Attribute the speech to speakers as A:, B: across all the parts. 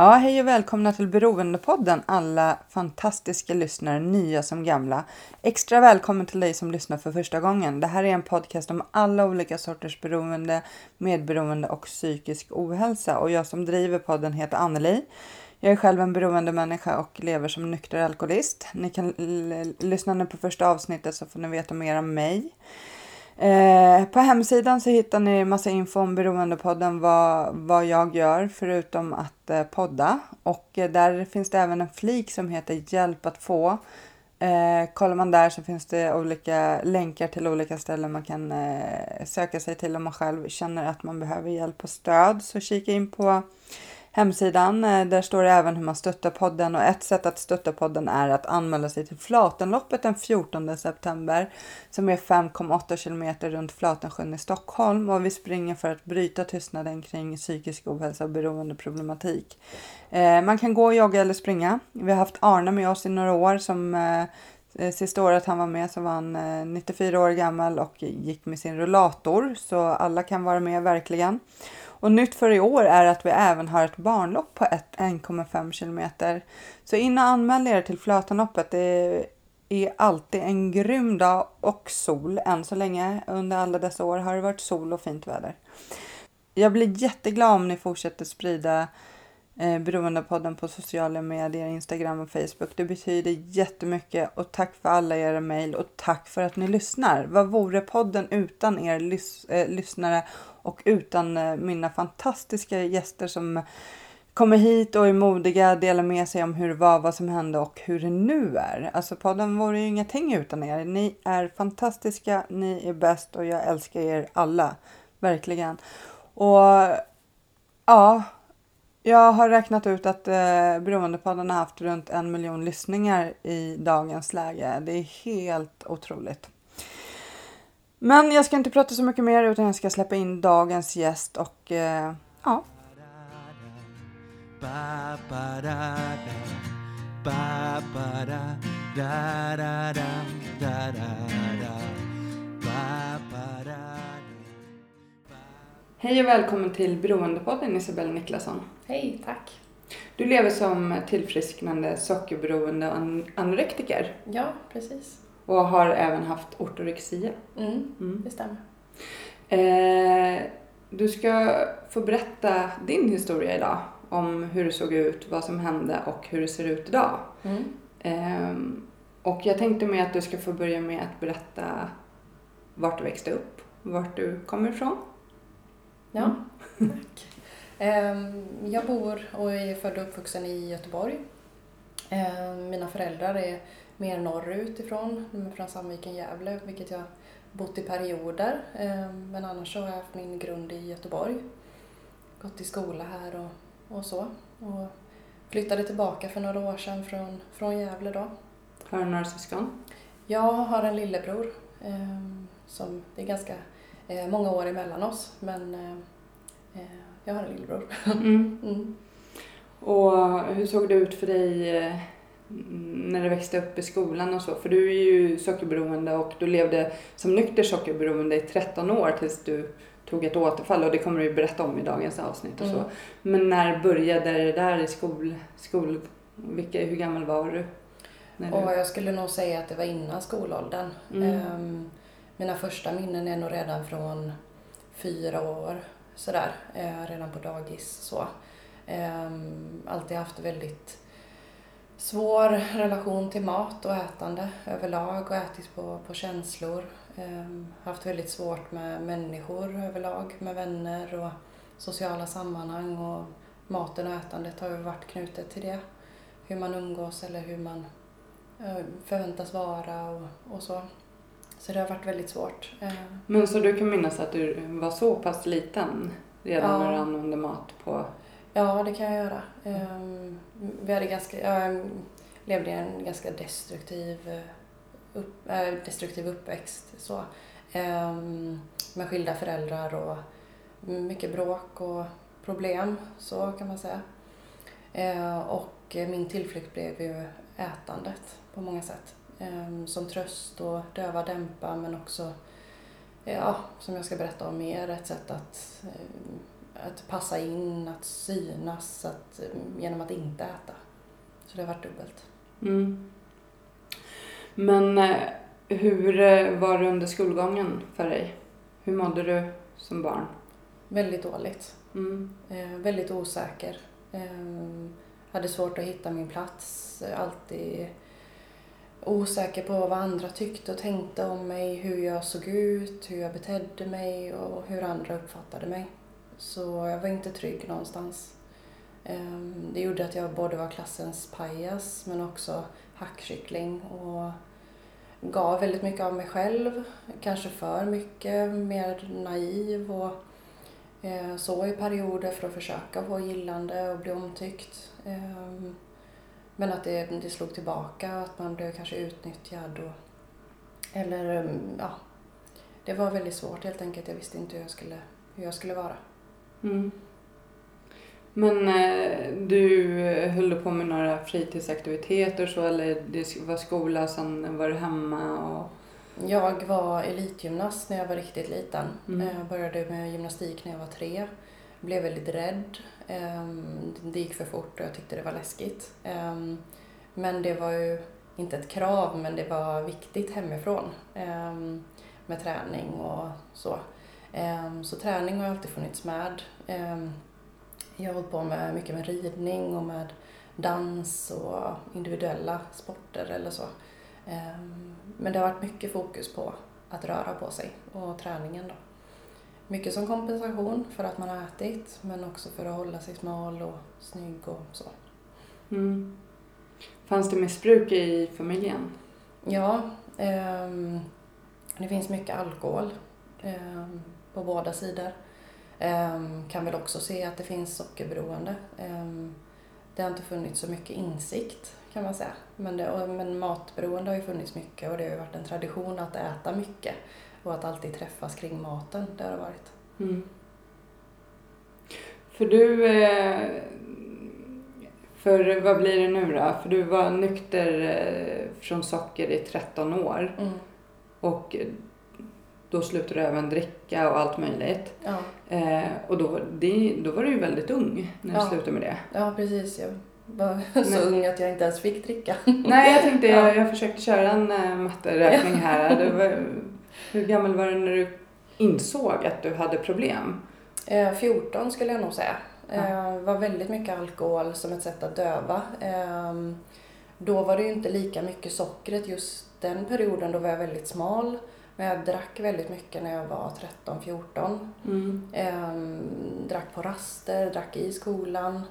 A: Ja, hej och välkomna till Beroendepodden alla fantastiska lyssnare, nya som gamla. Extra välkommen till dig som lyssnar för första gången. Det här är en podcast om alla olika sorters beroende, medberoende och psykisk ohälsa. Och jag som driver podden heter Anneli. Jag är själv en beroende människa och lever som nykter alkoholist. Ni kan lyssna nu på första avsnittet så får ni veta mer om mig. Eh, på hemsidan så hittar ni massa info om Beroendepodden, vad, vad jag gör förutom att eh, podda. Och eh, där finns det även en flik som heter Hjälp att få. Eh, kollar man där så finns det olika länkar till olika ställen man kan eh, söka sig till om man själv känner att man behöver hjälp och stöd. Så kika in på hemsidan. Eh, där står det även hur man stöttar podden och ett sätt att stötta podden är att anmäla sig till Flatenloppet den 14 september som är 5,8 kilometer runt Flatensjön i Stockholm och vi springer för att bryta tystnaden kring psykisk ohälsa och beroendeproblematik. Eh, man kan gå, jogga eller springa. Vi har haft Arne med oss i några år som eh, Sista året han var med så var han 94 år gammal och gick med sin rullator så alla kan vara med verkligen. Och nytt för i år är att vi även har ett barnlopp på 1,5 kilometer. Så in och anmäl er till Flötanloppet. Det är alltid en grym dag och sol än så länge. Under alla dessa år har det varit sol och fint väder. Jag blir jätteglad om ni fortsätter sprida eh, Beroendepodden på sociala medier, Instagram och Facebook. Det betyder jättemycket och tack för alla era mejl och tack för att ni lyssnar. Vad vore podden utan er lys- eh, lyssnare och utan eh, mina fantastiska gäster som kommer hit och är modiga, delar med sig om hur det var, vad som hände och hur det nu är. Alltså podden vore ju ingenting utan er. Ni är fantastiska, ni är bäst och jag älskar er alla. Verkligen. Och ja, jag har räknat ut att eh, Beroendepodden har haft runt en miljon lyssningar i dagens läge. Det är helt otroligt. Men jag ska inte prata så mycket mer utan jag ska släppa in dagens gäst och eh, ja, Hej och välkommen till Beroendepodden Isabelle Niklasson.
B: Hej, tack.
A: Du lever som tillfrisknande sockerberoende an- anorektiker
B: Ja, precis.
A: och har även haft ortorexia.
B: Mm,
A: Mm.
B: det stämmer.
A: Eh, du ska få berätta din historia idag om hur det såg ut, vad som hände och hur det ser ut idag.
B: Mm.
A: Ehm, och jag tänkte mig att du ska få börja med att berätta vart du växte upp, vart du kommer ifrån.
B: Ja, tack. Ehm, Jag bor och är född och uppvuxen i Göteborg. Ehm, Mina föräldrar är mer norrut ifrån, de är från Sandviken, Gävle, vilket jag bott i perioder. Ehm, Men annars så har jag haft min grund i Göteborg. Gått i skola här och, och så. Och flyttade tillbaka för några år sedan från, från Gävle då.
A: Har du några syskon?
B: Jag har en lillebror som är ganska eh, många år emellan oss men eh, eh, jag har en lillebror.
A: Mm.
B: Mm.
A: Och hur såg det ut för dig eh, när du växte upp i skolan och så? För du är ju sockerberoende och du levde som nykter sockerberoende i 13 år tills du tog ett återfall och det kommer du berätta om i dagens avsnitt och så.
B: Mm.
A: Men när började det där i skol, skol vilka, hur gammal var du? Du...
B: Och jag skulle nog säga att det var innan skolåldern.
A: Mm.
B: Ehm, mina första minnen är nog redan från fyra år sådär, eh, redan på dagis så. Eh, alltid haft väldigt svår relation till mat och ätande överlag och ätit på, på känslor. Eh, haft väldigt svårt med människor överlag, med vänner och sociala sammanhang och maten och ätandet har ju varit knutet till det. Hur man umgås eller hur man eh, förväntas vara och, och så. Så det har varit väldigt svårt. Eh,
A: Men så du kan minnas att du var så pass liten redan
B: Ja.
A: när du använde mat på...
B: Ja, det kan jag göra. Ehm, Vi hade ganska, jag levde i en ganska destruktiv, eh, upp, destruktiv uppväxt. Så. Med skilda föräldrar och mycket bråk och problem, så kan man säga. Eh, Och min tillflykt blev ju ätandet på många sätt. Ehm, Som tröst och döva, dämpa men också, ja, som jag ska berätta om mer, ett sätt att eh, att passa in, att synas att, eh, genom att inte äta. Så det har varit dubbelt.
A: Mm. Men eh, hur eh, var det under skolgången för dig? Hur mådde du som barn?
B: Väldigt dåligt.
A: Mm.
B: Eh, väldigt osäker. Eh, hade svårt att hitta min plats. Eh, Alltid osäker på vad andra tyckte och tänkte om mig. Hur jag såg ut, hur jag betedde mig och hur andra uppfattade mig. Så jag var inte trygg någonstans. Ehm, det gjorde att jag både var klassens pajas men också hackkyckling och gav väldigt mycket av mig själv. Kanske för mycket, mer naiv och eh, så i perioder för att försöka få gillande och bli omtyckt. Ehm, men att det, det slog tillbaka, att man blev kanske utnyttjad och eller mm, ja, det var väldigt svårt helt enkelt. Jag visste inte hur jag skulle, hur jag skulle vara.
A: Mm. Men eh, du höll på med några fritidsaktiviteter så eller det var skola sen var du hemma och...
B: Jag var elitgymnast när jag var riktigt liten.
A: Mm.
B: Jag började med gymnastik när jag var tre. Blev väldigt rädd. Ehm, det gick för fort och jag tyckte det var läskigt. Ehm, men det var ju inte ett krav, men det var viktigt hemifrån. Ehm, med träning och så. Så träning har alltid funnits med. Jag har hållit på med mycket med ridning och med dans och individuella sporter eller så. Men det har varit mycket fokus på att röra på sig och träningen då. Mycket som kompensation för att man har ätit men också för att hålla sig smal och snygg och så.
A: Mm. Fanns det missbruk i familjen?
B: Ja, ehm, det finns mycket alkohol ehm, på båda sidor. Ehm, kan väl också se att det finns sockerberoende. Ehm, det har inte funnits så mycket insikt kan man säga. Men, det, men matberoende har ju funnits mycket och det har ju varit en tradition att äta mycket och att alltid träffas kring maten. Det har det varit.
A: Mm. För du... Eh, för vad blir det nu då? För du var nykter eh, från socker i 13 år
B: Mm.
A: och då slutade du även dricka och allt möjligt.
B: Ja.
A: Eh, och då, det, då var du ju väldigt ung när du
B: Ja.
A: slutade med det.
B: ja, precis. Jag var så
A: Men-
B: ung att jag inte ens fick dricka.
A: Nej, jag tänkte,
B: Ja.
A: jag, jag försökte köra en äh, matteräkning här. Det var, hur gammal var du när du insåg att du hade problem?
B: Eh, 14 skulle jag nog säga.
A: Ja.
B: Eh, var väldigt mycket alkohol som ett sätt att döva. Eh, då var det ju inte lika mycket sockret just den perioden. Då var jag väldigt smal. Men jag drack väldigt mycket när jag var 13-14.
A: Mm.
B: Eh, drack på raster, drack i skolan.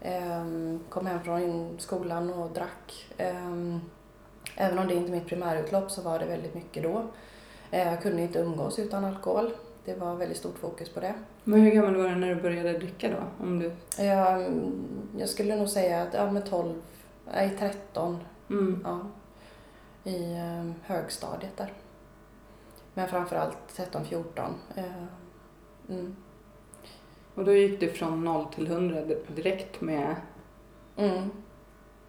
B: Eh, kom hem från skolan och drack. Eh, även om det inte är mitt primärutlopp så var det väldigt mycket då. Eh, jag kunde inte umgås utan alkohol. Det var väldigt stort fokus på det.
A: Men hur gammal var du när du började dricka då? Om du...
B: Jag, jag skulle nog säga att ja, med 12, nej 13,
A: mm.
B: ja, i eh, högstadiet där. Men framförallt 13-14. Eh, mm.
A: Och då gick du från 0 till 100 direkt med
B: Mm.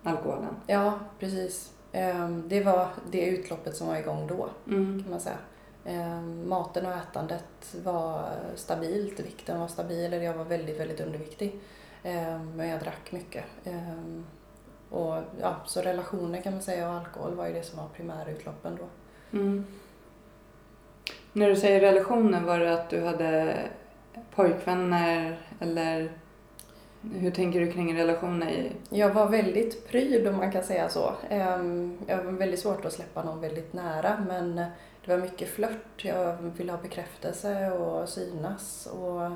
A: alkoholen?
B: Ja, precis. Eh, det var det utloppet som var igång då,
A: Mm.
B: kan man säga. Eh, maten och ätandet var stabilt, vikten var stabil, eller jag var väldigt, väldigt underviktig. Eh, men jag drack mycket. Och, ja, så relationer kan man säga och alkohol var ju det som var primärutloppen då.
A: Mm. När du säger relationer, var det att du hade pojkvänner eller hur tänker du kring relationer? I...
B: Jag var väldigt pryd om man kan säga så. Ehm, jag var väldigt svårt att släppa någon väldigt nära men det var mycket flört. Jag ville ha bekräftelse och synas och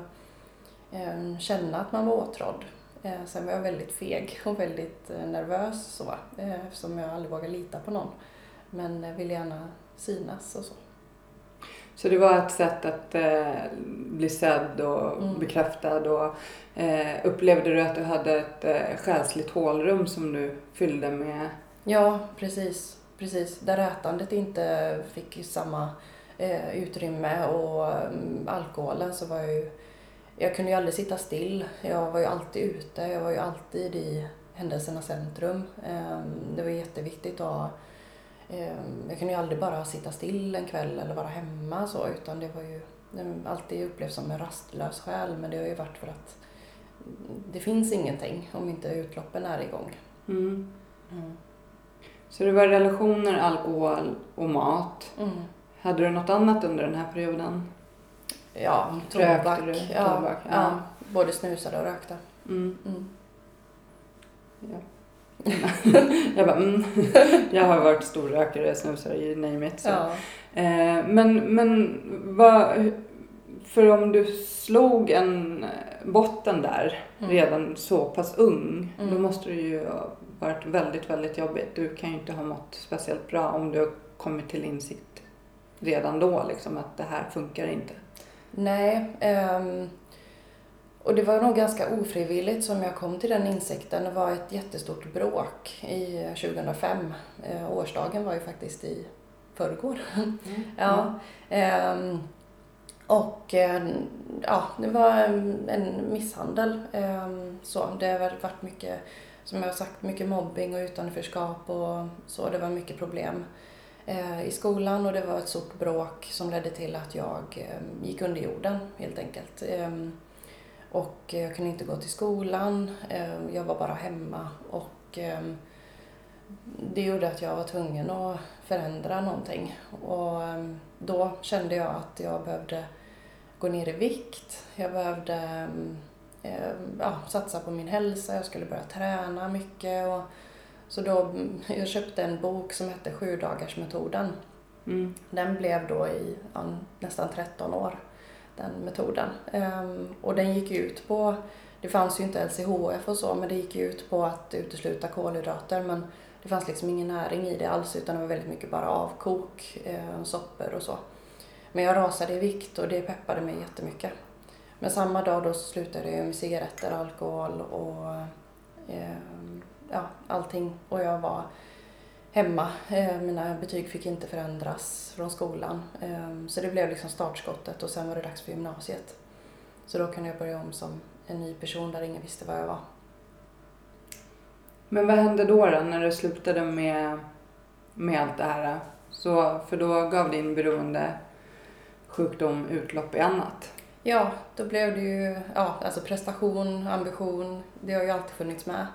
B: ehm, känna att man var åtrådd. Eh, sen var jag väldigt feg och väldigt eh, nervös så, eh, eftersom jag aldrig vågade lita på någon. Men ville gärna synas och så.
A: Så det var ett sätt att eh, bli sedd och
B: Mm.
A: bekräftad och eh, upplevde du att du hade ett eh, själsligt hålrum som du fyllde med
B: Ja, precis. precis. Där ätandet inte fick samma eh, utrymme och mm, alkoholen så var jag ju... Jag kunde ju aldrig sitta still. Jag var ju alltid ute. Jag var ju alltid i händelsernas centrum. Eh, det var jätteviktigt att ha... Eh, jag kunde ju aldrig bara sitta still en kväll eller vara hemma så utan det var ju... Alltid upplevts som en rastlös själ men det har ju varit för att det finns ingenting om inte utloppen är igång.
A: mm.
B: Mm.
A: Så det var relationer, alkohol och mat.
B: Mm.
A: Hade du något annat under den här perioden?
B: Ja, tobak.
A: du?
B: Ja,
A: Tobak, ja.
B: ja. både snusade och rökte.
A: Mm.
B: Mm.
A: Ja. jag bara, mm. Jag har varit storrökare, snusare, you name it. Så.
B: Ja.
A: Eh, men men vad, för om du slog en botten där
B: Mm.
A: redan så pass ung, då
B: Mm.
A: måste det ju ha varit väldigt, väldigt jobbigt. Du kan ju inte ha mått speciellt bra om du har kommit till insikt redan då, liksom att det här funkar inte.
B: Nej. ehm, och det var nog ganska ofrivilligt som jag kom till den insikten. Det var ett jättestort bråk i 2005. Eh, årsdagen var ju faktiskt i förrgår. Ja. Ehm, och eh, ja, det var en, misshandel. Ehm, så det har varit mycket, som jag har sagt, mycket mobbing och utanförskap och så. Det var mycket problem eh, i skolan och det var ett stort bråk som ledde till att jag eh, gick under jorden helt enkelt. Och jag kunde inte gå till skolan. Ehm, jag var bara hemma och ehm, det gjorde att jag var tvungen att förändra någonting. Och ehm, då kände jag att jag behövde gå ner i vikt. Jag behövde ja, satsa på min hälsa. Jag skulle börja träna mycket. Och, så då, jag köpte en bok som hette Sju dagars metoden.
A: Mm.
B: Den blev då i ja, nästan 13 år, den metoden. Ehm, och den gick ut på, det fanns ju inte LCHF och så, men det gick ut på att utesluta kolhydrater. Men det fanns liksom ingen näring i det alls, utan det var väldigt mycket bara avkok, ehm, soppor och så. Men jag rasade i vikt och det peppade mig jättemycket. Men samma dag då så slutade jag med cigaretter, alkohol och eh, ja, allting. Och jag var hemma. Eh, Mina betyg fick inte förändras från skolan. Eh, Så det blev liksom startskottet och sen var det dags för gymnasiet. Så då kunde jag börja om som en ny person där ingen visste vad jag var.
A: Men vad hände då, då när du slutade med, med allt det här? Så, för då gav din beroende sjukdom utlopp i annat.
B: Ja, då blev det ju ja, alltså prestation, ambition. Det har ju alltid funnits med.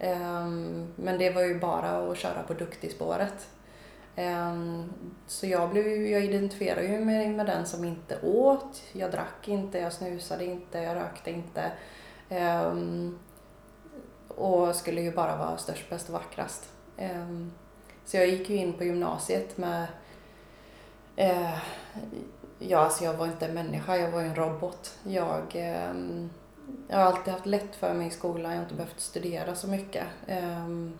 B: Ehm, men det var ju bara att köra på duktigspåret. Ehm, Så jag, blev, jag identifierade ju mig med den som inte åt. Jag drack inte, jag snusade inte, jag rökte inte. Ehm, och skulle ju bara vara störst, bäst och vackrast. Ehm, så jag gick ju in på gymnasiet med eh, Ja, alltså jag var inte en människa, jag var en robot. Jag, jag har alltid haft lätt för mig i skolan, jag har inte behövt studera så mycket. Ehm,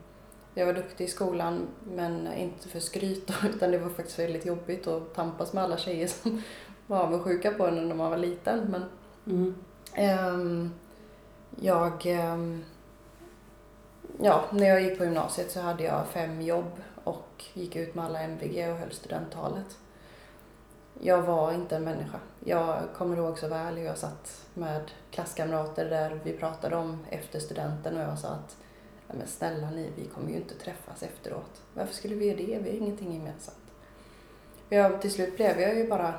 B: jag var duktig i skolan, men inte för skryt utan det var faktiskt väldigt jobbigt att tampas med alla tjejer som var avundsjuka på en när man var liten. Men
A: Mm.
B: Ehm, jag... ehm, ja, när jag gick på gymnasiet så hade jag fem jobb och gick ut med alla MVG och höll studenttalet. Jag var inte en människa. Jag kommer ihåg så väl hur jag satt med klasskamrater där vi pratade om efter studenten och jag sa att men snälla ni, vi kommer ju inte träffas efteråt. Varför skulle vi göra det? Vi har ingenting gemensamt. Jag, till slut blev jag ju bara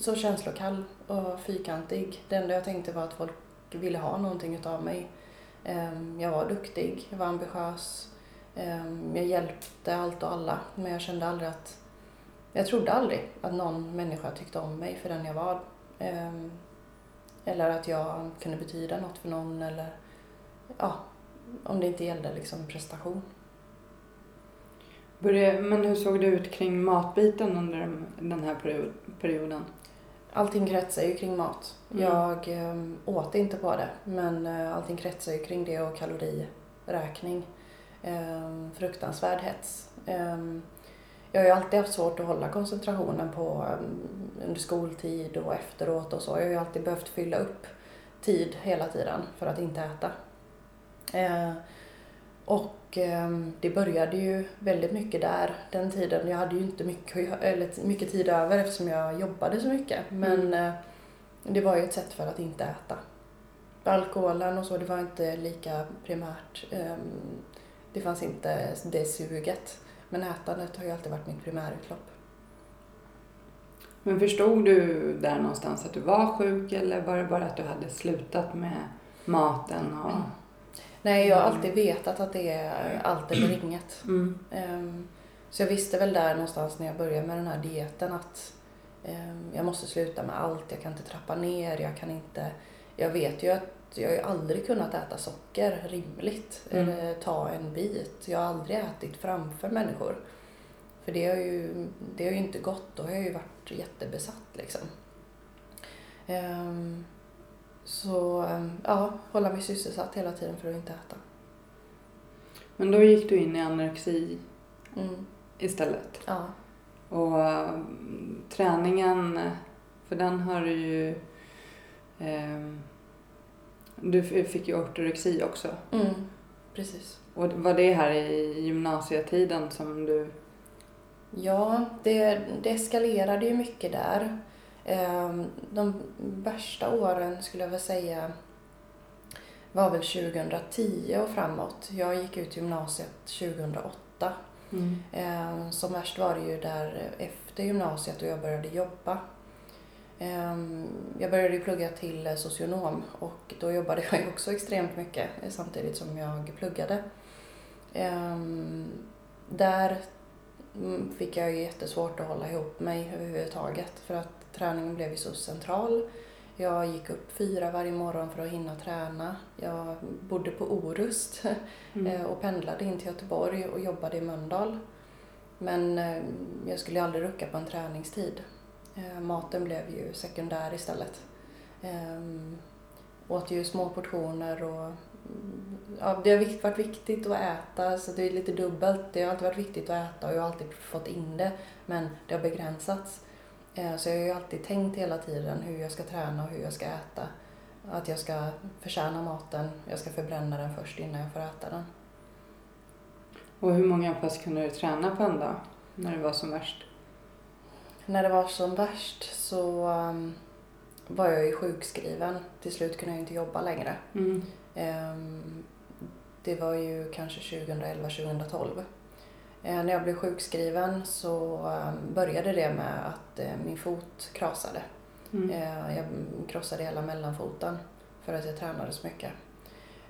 B: så känslokall och fyrkantig. Det enda jag tänkte var att folk ville ha någonting utav mig. Ehm, jag var duktig, jag var ambitiös, ehm, jag hjälpte allt och alla. Men jag kände aldrig att... Jag trodde aldrig att någon människa tyckte om mig för den jag var. Ehm, Eller att jag kunde betyda något för någon eller... Ja, om det inte gällde liksom prestation.
A: Men hur såg det ut kring matbiten under den- här period, perioden?
B: Allting kretsar ju kring mat.
A: Mm.
B: Jag um, åt inte på det, men uh, allting kretsar ju kring det och kaloriräkning. Um, fruktansvärd hets. Um, jag har ju alltid haft svårt att hålla koncentrationen på um, under skoltid och efteråt och så. Jag har ju alltid behövt fylla upp tid hela tiden för att inte äta. Eh, och eh, det började ju väldigt mycket där den tiden. Jag hade ju inte mycket, eller mycket tid över eftersom jag jobbade så mycket. Men
A: Mm.
B: eh, det var ju ett sätt för att inte äta. Alkoholen och så, det var inte lika primärt. Eh, det fanns inte det suget. Men ätandet har ju alltid varit mitt primärutlopp.
A: Men förstod du där någonstans att du var sjuk eller var det bara att du hade slutat med maten? Och...
B: Nej, jag har alltid vetat att det är allt eller inget.
A: Mm.
B: Ehm, Så jag visste väl där någonstans när jag började med den här dieten att ehm, jag måste sluta med allt. Jag kan inte trappa ner, jag kan inte... Jag vet ju att jag har ju aldrig kunnat äta socker rimligt
A: Mm.
B: eller ta en bit. Jag har aldrig ätit framför människor. För det har ju, det har ju inte gått. Då har jag ju varit jättebesatt liksom. Ehm, Så ehm, ja, hålla mig sysselsatt hela tiden för att inte äta.
A: Men då gick du in i anorexi
B: Mm.
A: istället.
B: Ja.
A: Och mm, träningen, för den har du ju... ehm, du fick ju ortorexi också.
B: Mm. Precis.
A: Och var det här i gymnasietiden som du...
B: Ja, det, det eskalerade ju mycket där. Ehm, De värsta åren skulle jag väl säga var väl 2010 och framåt. Jag gick ut gymnasiet 2008.
A: Mm.
B: Ehm, Som värst var det ju där efter gymnasiet och jag började jobba. Ehm, Jag började plugga till socionom och då jobbade jag också extremt mycket samtidigt som jag pluggade. Ehm, Där mm, fick jag jättesvårt att hålla ihop mig överhuvudtaget för att träningen blev ju så central. Jag gick upp fyra varje morgon för att hinna träna. Jag bodde på Orust eh,
A: Mm.
B: och pendlade in till Göteborg och jobbade i Mölndal. Men eh, jag skulle aldrig rucka på en träningstid. Eh, maten blev ju sekundär istället. Ehm, Åt ju små portioner och mm, ja, det har varit viktigt att äta så det är lite dubbelt. Det har alltid varit viktigt att äta och jag har alltid fått in det men det har begränsats. Eh, så jag har ju alltid tänkt hela tiden hur jag ska träna och hur jag ska äta. Att jag ska förtjäna maten, jag ska förbränna den först innan jag får äta den.
A: Och hur många pass kunde du träna på en dag när det var som värst?
B: När det var som värst så um, var jag ju sjukskriven. Till slut kunde jag inte jobba längre.
A: Mm.
B: Ehm, det var ju kanske 2011-2012. Eh, när jag blev sjukskriven så um, började det med att eh, min fot krasade.
A: Mm.
B: Eh, jag krossade hela mellanfoten för att jag tränade så mycket.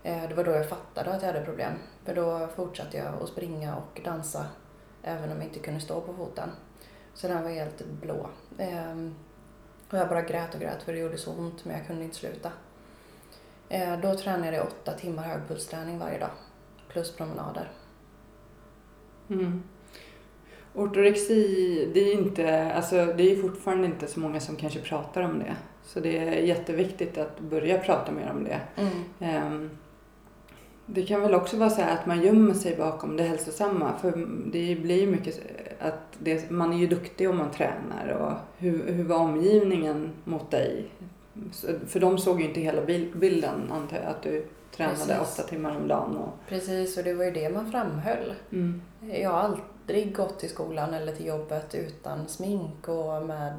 B: Eh, det var då jag fattade att jag hade problem. För då fortsatte jag att springa och dansa även om jag inte kunde stå på foten. Så den var helt blå. Ehm, och jag bara grät och grät för det gjorde så ont men jag kunde inte sluta. Eh, då tränade jag åtta timmar högpulsträning varje dag. Plus promenader.
A: Mm. Ortorexi, det är inte, alltså det är fortfarande inte så många som kanske pratar om det. Så det är jätteviktigt att börja prata mer om det. Ehm, Det kan väl också vara så här att man gömmer sig bakom det hälsosamma. För det blir mycket att det, man är ju duktig om man tränar. Och hur, hur var omgivningen mot dig? För de såg ju inte hela bil- bilden antar jag. Att du tränade
B: Precis.
A: åtta timmar om dagen. Och,
B: Precis, och det var ju det man framhöll.
A: mm.
B: Jag har aldrig gått till skolan eller till jobbet utan smink och med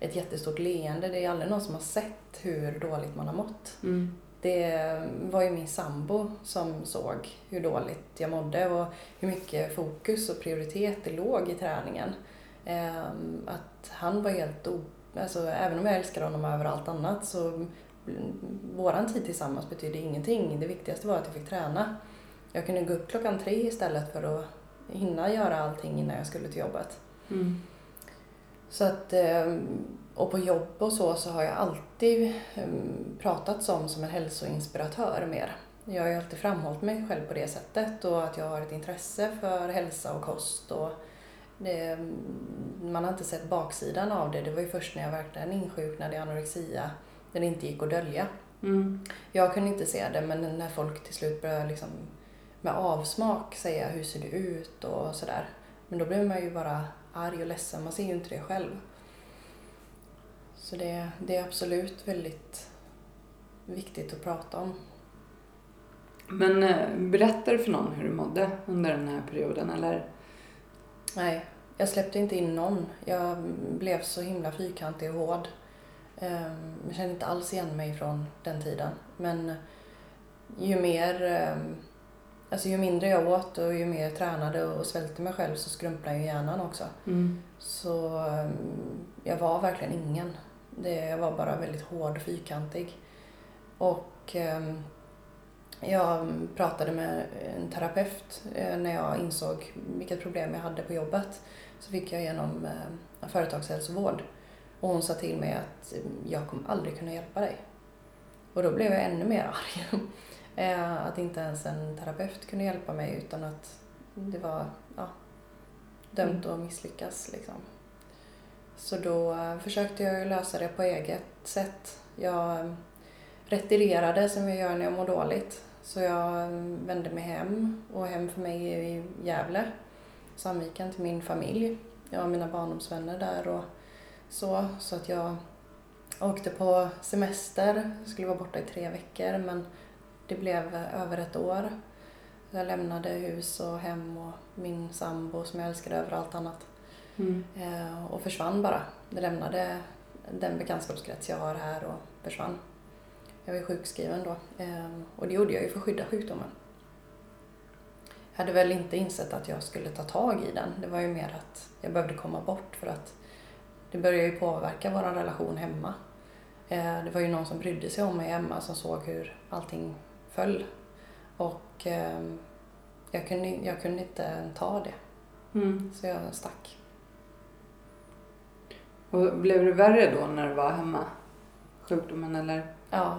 B: ett jättestort leende. Det är aldrig någon som har sett hur dåligt man har mått.
A: Mm.
B: Det var ju min sambo som såg hur dåligt jag mådde och hur mycket fokus och prioritet det låg i träningen. Ehm, Att han var helt o... Alltså, även om jag älskar honom över allt annat så våran tid tillsammans betydde ingenting. Det viktigaste var att jag fick träna. Jag kunde gå upp klockan tre istället för att hinna göra allting innan jag skulle till jobbet.
A: Mm.
B: Så att, ehm, och på jobb och så, så har jag alltid ehm, pratat som, som en hälsoinspiratör mer. Jag har ju alltid framhållit mig själv på det sättet och att jag har ett intresse för hälsa och kost. Och det, man har inte sett baksidan av det. Det var ju först när jag verkligen insjuknade i anorexia, när det inte gick att dölja.
A: Mm.
B: Jag kunde inte se det, men när folk till slut började liksom med avsmak säga hur ser du ut och sådär. Men då blir man ju bara arg och ledsen, man ser ju inte det själv. Så det, det är absolut väldigt viktigt att prata om.
A: Men eh, berättar du för någon hur du mådde under den här perioden eller?
B: Nej, jag släppte inte in någon. Jag blev så himla fyrkantig och hård. Ehm, Jag kände inte alls igen mig från den tiden. Men ju mer, ehm, alltså ju mindre jag åt och ju mer jag tränade och svälte mig själv så skrumplade ju hjärnan också.
A: Mm.
B: Så ehm, jag var verkligen ingen. Det, jag var bara väldigt hård och fyrkantig. Och ehm, jag pratade med en terapeut eh, när jag insåg vilket problem jag hade på jobbet. Så fick jag igenom eh, företagshälsovård. Och hon sa till mig att eh, jag kommer aldrig kunna hjälpa dig. Och då blev jag ännu mer arg. Eh, att inte ens en terapeut kunde hjälpa mig utan att det var ja, dömt att misslyckas. Liksom. Så då försökte jag lösa det på eget sätt. Jag retirerade som jag gör när jag mår dåligt. Så jag vände mig hem och hem för mig är i Gävle, Sandviken, till min familj. Jag har mina barndomsvänner där och så. Så att jag åkte på semester, jag skulle vara borta i tre veckor men det blev över ett år. Jag lämnade hus och hem och min sambo som jag älskade över allt annat.
A: Mm.
B: Eh, och försvann bara. Jag lämnade den bekantskapskrets jag har här och försvann. Jag var ju sjukskriven då eh, och det gjorde jag ju för att skydda sjukdomen. Jag hade väl inte insett att jag skulle ta tag i den. Det var ju mer att jag behövde komma bort för att det började ju påverka vår relation hemma. Eh, det var ju någon som brydde sig om mig hemma som såg hur allting föll. Och eh, jag, kunde, jag kunde inte ta det,
A: Mm.
B: så jag stack.
A: Och blev det värre då när du var hemma? Sjukdomen eller?
B: Ja.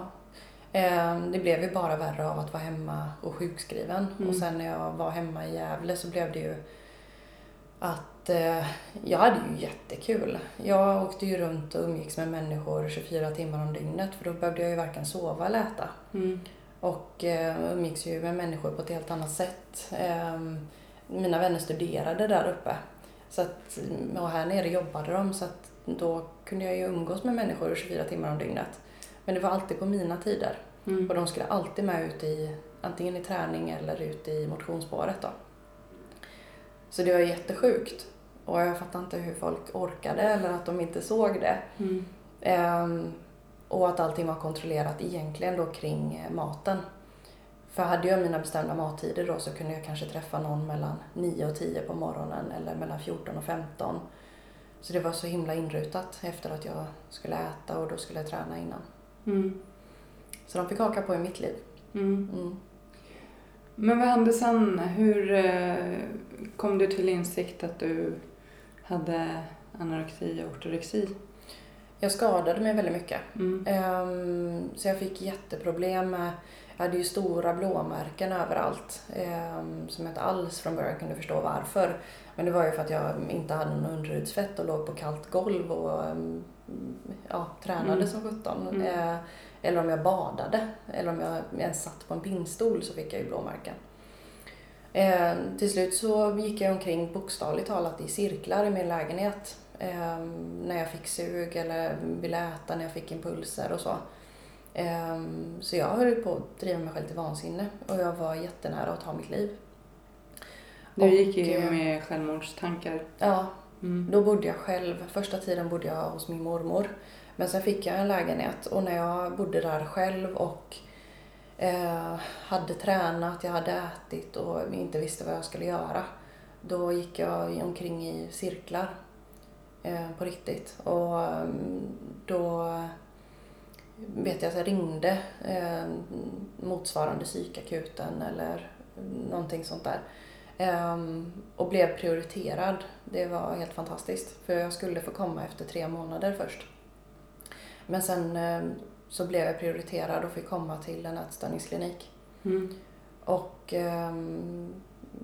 B: Eh, Det blev ju bara värre av att vara hemma och sjukskriven.
A: Mm.
B: Och sen när jag var hemma i Gävle så blev det ju att eh, jag hade ju jättekul. Jag åkte ju runt och umgicks med människor 24 timmar om dygnet för då behövde jag ju varken sova eller äta.
A: Mm.
B: Och eh, umgicks ju med människor på ett helt annat sätt. Eh, mina vänner studerade där uppe. Så att, och här nere jobbade de så att då kunde jag ju umgås med människor 24 timmar om dygnet. Men det var alltid på mina tider.
A: Mm.
B: Och de skulle alltid med ut i, antingen i träning eller ut i motionsspåret då. Så det var jättesjukt. Och jag fattar inte hur folk orkade eller att de inte såg det.
A: Mm.
B: Ehm, och att allting var kontrollerat egentligen då kring maten. För hade jag mina bestämda mattider då så kunde jag kanske träffa någon mellan 9 och 10 på morgonen eller mellan 14 och 15. Så det var så himla inrutat efter att jag skulle äta och då skulle jag träna innan.
A: Mm.
B: Så de fick haka på i mitt liv.
A: Mm.
B: Mm.
A: Men vad hände sen? Hur eh, kom du till insikt att du hade anorexi och ortorexi?
B: Jag skadade mig väldigt mycket.
A: Mm.
B: Ehm, så jag fick jätteproblem med, jag hade ju stora blåmärken överallt. ehm, som jag inte alls från början kunde förstå varför. Men det var ju för att jag inte hade någon underhudsfett och låg på kallt golv och ehm, ja, tränade
A: Mm.
B: som sjutton.
A: Mm.
B: Eh, eller om jag badade. Eller om jag ens satt på en pinnstol så fick jag ju blåmärken. Eh, till slut så gick jag omkring bokstavligt talat i cirklar i min lägenhet. Eh, när jag fick sug eller ville äta, när jag fick impulser och så. Eh, så jag höll på att driva mig själv till vansinne och jag var jättenära att ta mitt liv.
A: Du
B: Och,
A: gick ju
B: eh,
A: med självmordstankar.
B: Ja,
A: Mm.
B: då bodde jag själv. Första tiden bodde jag hos min mormor. Men sen fick jag en lägenhet och när jag bodde där själv och eh, hade tränat, jag hade ätit och inte visste vad jag skulle göra. Då gick jag omkring i cirklar eh, på riktigt. Och mm, då vet jag jag ringde eh, motsvarande psykakuten eller någonting sånt där. Ehm, och blev prioriterad. Det var helt fantastiskt. För jag skulle få komma efter tre månader först. Men sen ehm, så blev jag prioriterad och fick komma till en ätstörningsklinik.
A: Mm.
B: Och ehm,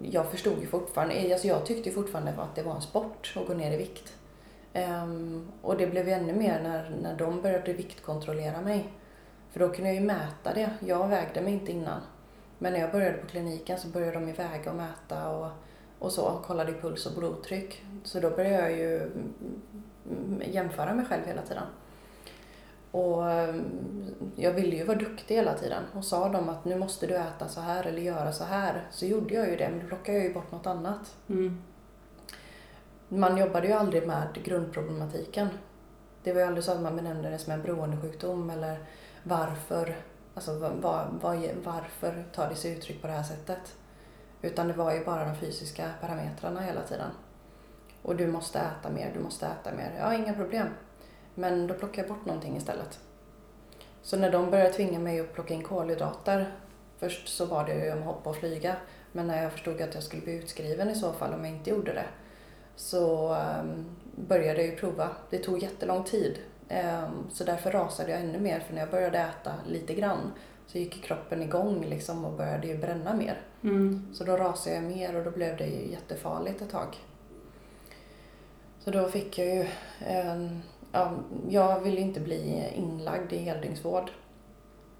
B: jag förstod ju fortfarande, alltså jag tyckte ju fortfarande att det var en sport att gå ner i vikt. Um, och det blev ju ännu mer när, när de började viktkontrollera mig. För då kunde jag ju mäta det. Jag vägde mig inte innan. Men när jag började på kliniken så började de ju väga och mäta och, och så, kollade i puls och blodtryck. Så då började jag ju jämföra mig själv hela tiden. Och ehm, jag ville ju vara duktig hela tiden och sa de att nu måste du äta så här eller göra så här så gjorde jag ju det men då plockade jag ju bort något annat.
A: Mm.
B: Man jobbade ju aldrig med grundproblematiken. Det var ju aldrig så att man benämnde det som en beroendesjukdom eller varför, alltså var, var, varför tar det sig uttryck på det här sättet. Utan det var ju bara de fysiska parametrarna hela tiden. Och du måste äta mer, du måste äta mer. Ja, inga problem. Men då plockar jag bort någonting istället. Så när de började tvinga mig att plocka in kolhydrater, först så var det ju om att hoppa och flyga. Men när jag förstod att jag skulle bli utskriven i så fall om jag inte gjorde det, så um, började jag ju prova. Det tog jättelång tid. Um, så därför rasade jag ännu mer, för när jag började äta lite grann så gick kroppen igång liksom och började ju bränna mer.
A: Mm.
B: Så då rasade jag mer och då blev det ju jättefarligt ett tag. Så då fick jag ju en ja, jag ville inte bli inlagd i heldygnsvård.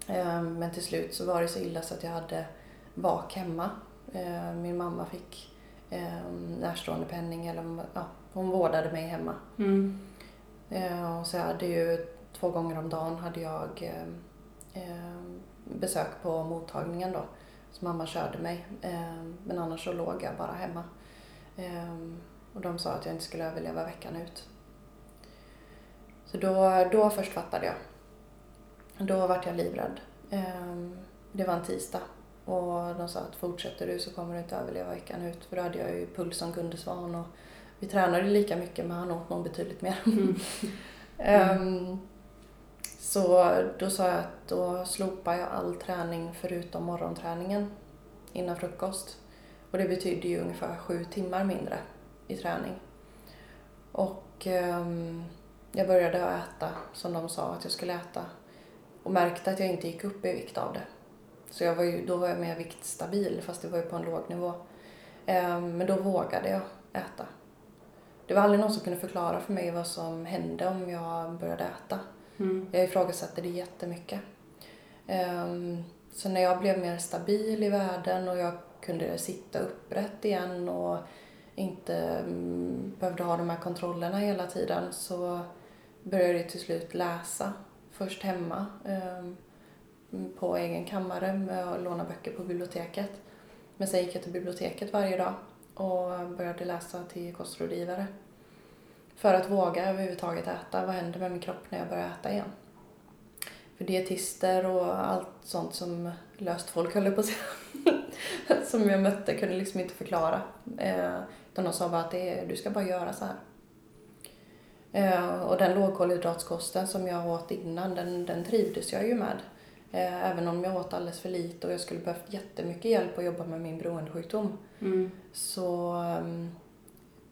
B: Ehm, men till slut så var det så illa så att jag hade vak hemma. Ehm, min mamma fick ehm, närståendepenning, eller ja, hon vårdade mig hemma.
A: Mm.
B: Och så hade ju två gånger om dagen hade jag besök på mottagningen då. Så mamma körde mig. Men annars så låg jag bara hemma. Och de sa att jag inte skulle överleva veckan ut. Så då, då först fattade jag. Då vart jag livrädd. Ehm, det var en tisdag och de sa att fortsätter du så kommer du inte överleva veckan ut. För då hade jag ju puls som Gunde Svan och vi tränade lika mycket men han åt nog betydligt mer. Mm. um, så då sa jag att då slopar jag all träning förutom morgonträningen innan frukost. Och det betyder ju ungefär sju timmar mindre i träning. Och um, jag började äta som de sa att jag skulle äta och märkte att jag inte gick upp i vikt av det. Så jag var ju, då var jag mer viktstabil fast det var ju på en låg nivå. Ehm, men då vågade jag äta. Det var aldrig någon som kunde förklara för mig vad som hände om jag började äta. Mm. Jag ifrågasatte det jättemycket. Ehm, så när jag blev mer stabil i världen och jag kunde sitta upprätt igen och inte mm, behövde ha de här kontrollerna hela tiden så började jag till slut läsa. Först hemma um, på egen kammare med att låna böcker på biblioteket. Men sen gick jag till biblioteket varje dag och började läsa till kostrådgivare. För att våga överhuvudtaget äta. Vad händer med min kropp när jag börjar äta igen? För dietister och allt sånt som löst folk höll på att säga. som jag mötte kunde liksom inte förklara. Eh, utan de sa bara att det är, du ska bara göra så här. Eh, och den lågkolhydratskosten som jag åt innan, den, den trivdes jag ju med. Eh, även om jag åt alldeles för lite och jag skulle behövt jättemycket hjälp att jobba med min beroendesjukdom. Mm. Så um,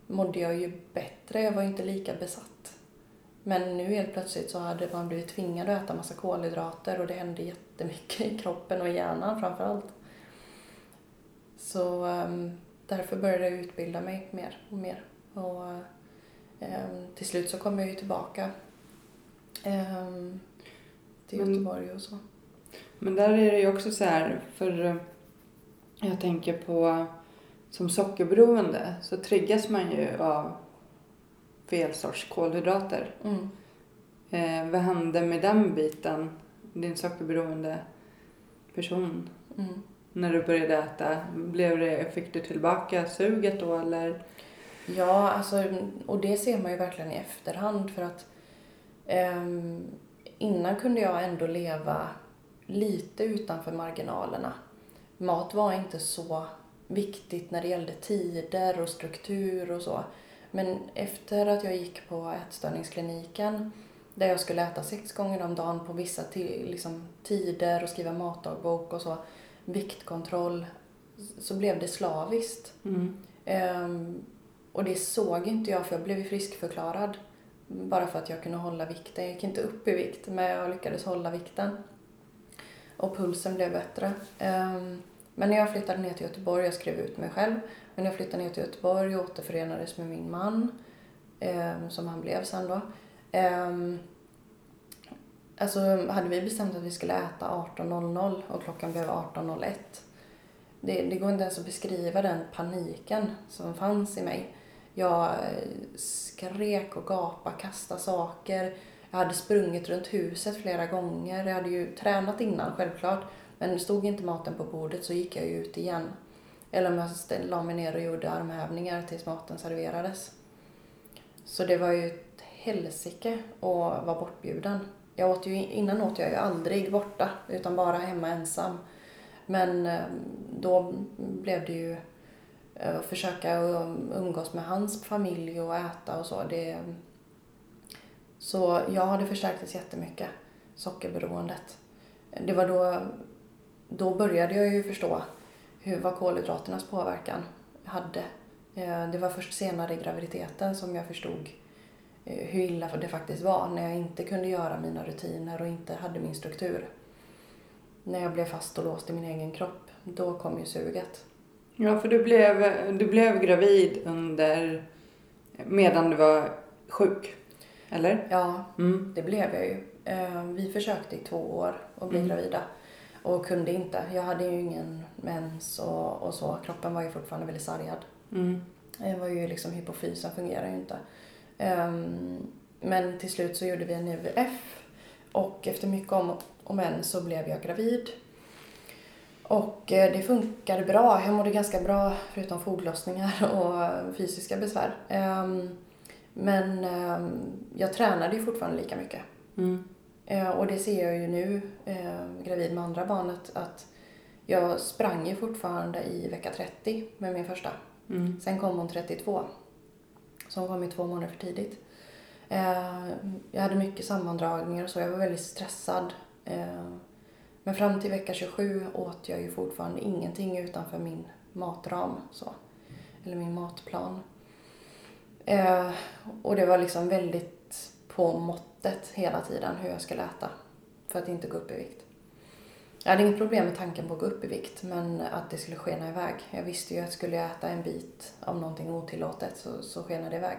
B: mådde jag ju bättre, jag var inte lika besatt. Men nu helt plötsligt så hade man blivit tvingad att äta massa kolhydrater och det hände jättemycket i kroppen och hjärnan framför allt. Så um, därför började jag utbilda mig mer och mer. Och, Ehm, till slut så kom jag ju tillbaka till Göteborg och så.
A: Men där är det ju också så här, för eh, jag tänker på som sockerberoende så triggas man ju av fel sorts kolhydrater. Mm. Eh, vad hände med den biten, din sockerberoende person? Mm. När du började äta, blev det, fick du tillbaka suget då eller?
B: Ja, alltså, och det ser man ju verkligen i efterhand för att um, innan kunde jag ändå leva lite utanför marginalerna. Mat var inte så viktigt när det gällde tider och struktur och så. Men efter att jag gick på ätstörningskliniken där jag skulle äta sex gånger om dagen på vissa liksom, tider och skriva matdagbok och så, viktkontroll, så blev det slaviskt. Mm. Um, och det såg inte jag för jag blev friskförklarad. Bara för att jag kunde hålla vikten. Jag gick inte upp i vikt men jag lyckades hålla vikten. Och pulsen blev bättre. Ehm, men när jag flyttade ner till Göteborg, jag skrev ut mig själv. Men när jag flyttade ner till Göteborg och återförenades med min man, ehm, som han blev sen då. Ehm, alltså hade vi bestämt att vi skulle äta 18.00 och klockan blev 18.01 det, det går inte ens att beskriva den paniken som fanns i mig. Jag eh, skrek och gapade, kastade saker. Jag hade sprungit runt huset flera gånger. Jag hade ju tränat innan självklart. Men stod inte maten på bordet så gick jag ju ut igen. Eller om jag la mig ner och gjorde armhävningar tills maten serverades. Så det var ju ett helsike att vara bortbjuden. Jag åt ju, innan åt jag ju aldrig borta, utan bara hemma ensam. Men ehm, då blev det ju eh, att försöka um, umgås med hans familj och äta och så. Det, så jag hade förstärkts jättemycket, sockerberoendet. Det var då, då började jag ju förstå hur, vad kolhydraternas påverkan hade. Eh, det var först senare i graviditeten som jag förstod eh, hur illa det faktiskt var när jag inte kunde göra mina rutiner och inte hade min struktur när jag blev fast och låst i min egen kropp, då kom ju suget.
A: Ja, för du blev, du blev gravid under, medan du var sjuk, eller?
B: Ja, mm. det blev jag ju. Eh, vi försökte i två år att bli mm. gravida och kunde inte. Jag hade ju ingen mens och, och så. Kroppen var ju fortfarande väldigt sargad. Mm. Det var ju liksom hypofysen fungerar ju inte. Um, men till slut så gjorde vi en IVF och efter mycket om och men så blev jag gravid. Och eh, det funkade bra. Jag mådde ganska bra förutom foglossningar och fysiska besvär. Ehm, men ehm, jag tränade ju fortfarande lika mycket. Mm. Eh, och det ser jag ju nu, ehm, gravid med andra barnet, att jag sprang ju fortfarande i vecka 30 med min första. Mm. Sen kom hon 32. Så hon kom ju två månader för tidigt. Jag hade mycket sammandragningar och så. Jag var väldigt stressad men fram till vecka 27 åt jag ju fortfarande ingenting utanför min matram. Så. Eller min matplan. Eh, och det var liksom väldigt på måttet hela tiden hur jag skulle äta. För att inte gå upp i vikt. Jag hade inget problem med tanken på att gå upp i vikt men att det skulle skena iväg. Jag visste ju att skulle jag äta en bit av någonting otillåtet så, så skenade det iväg.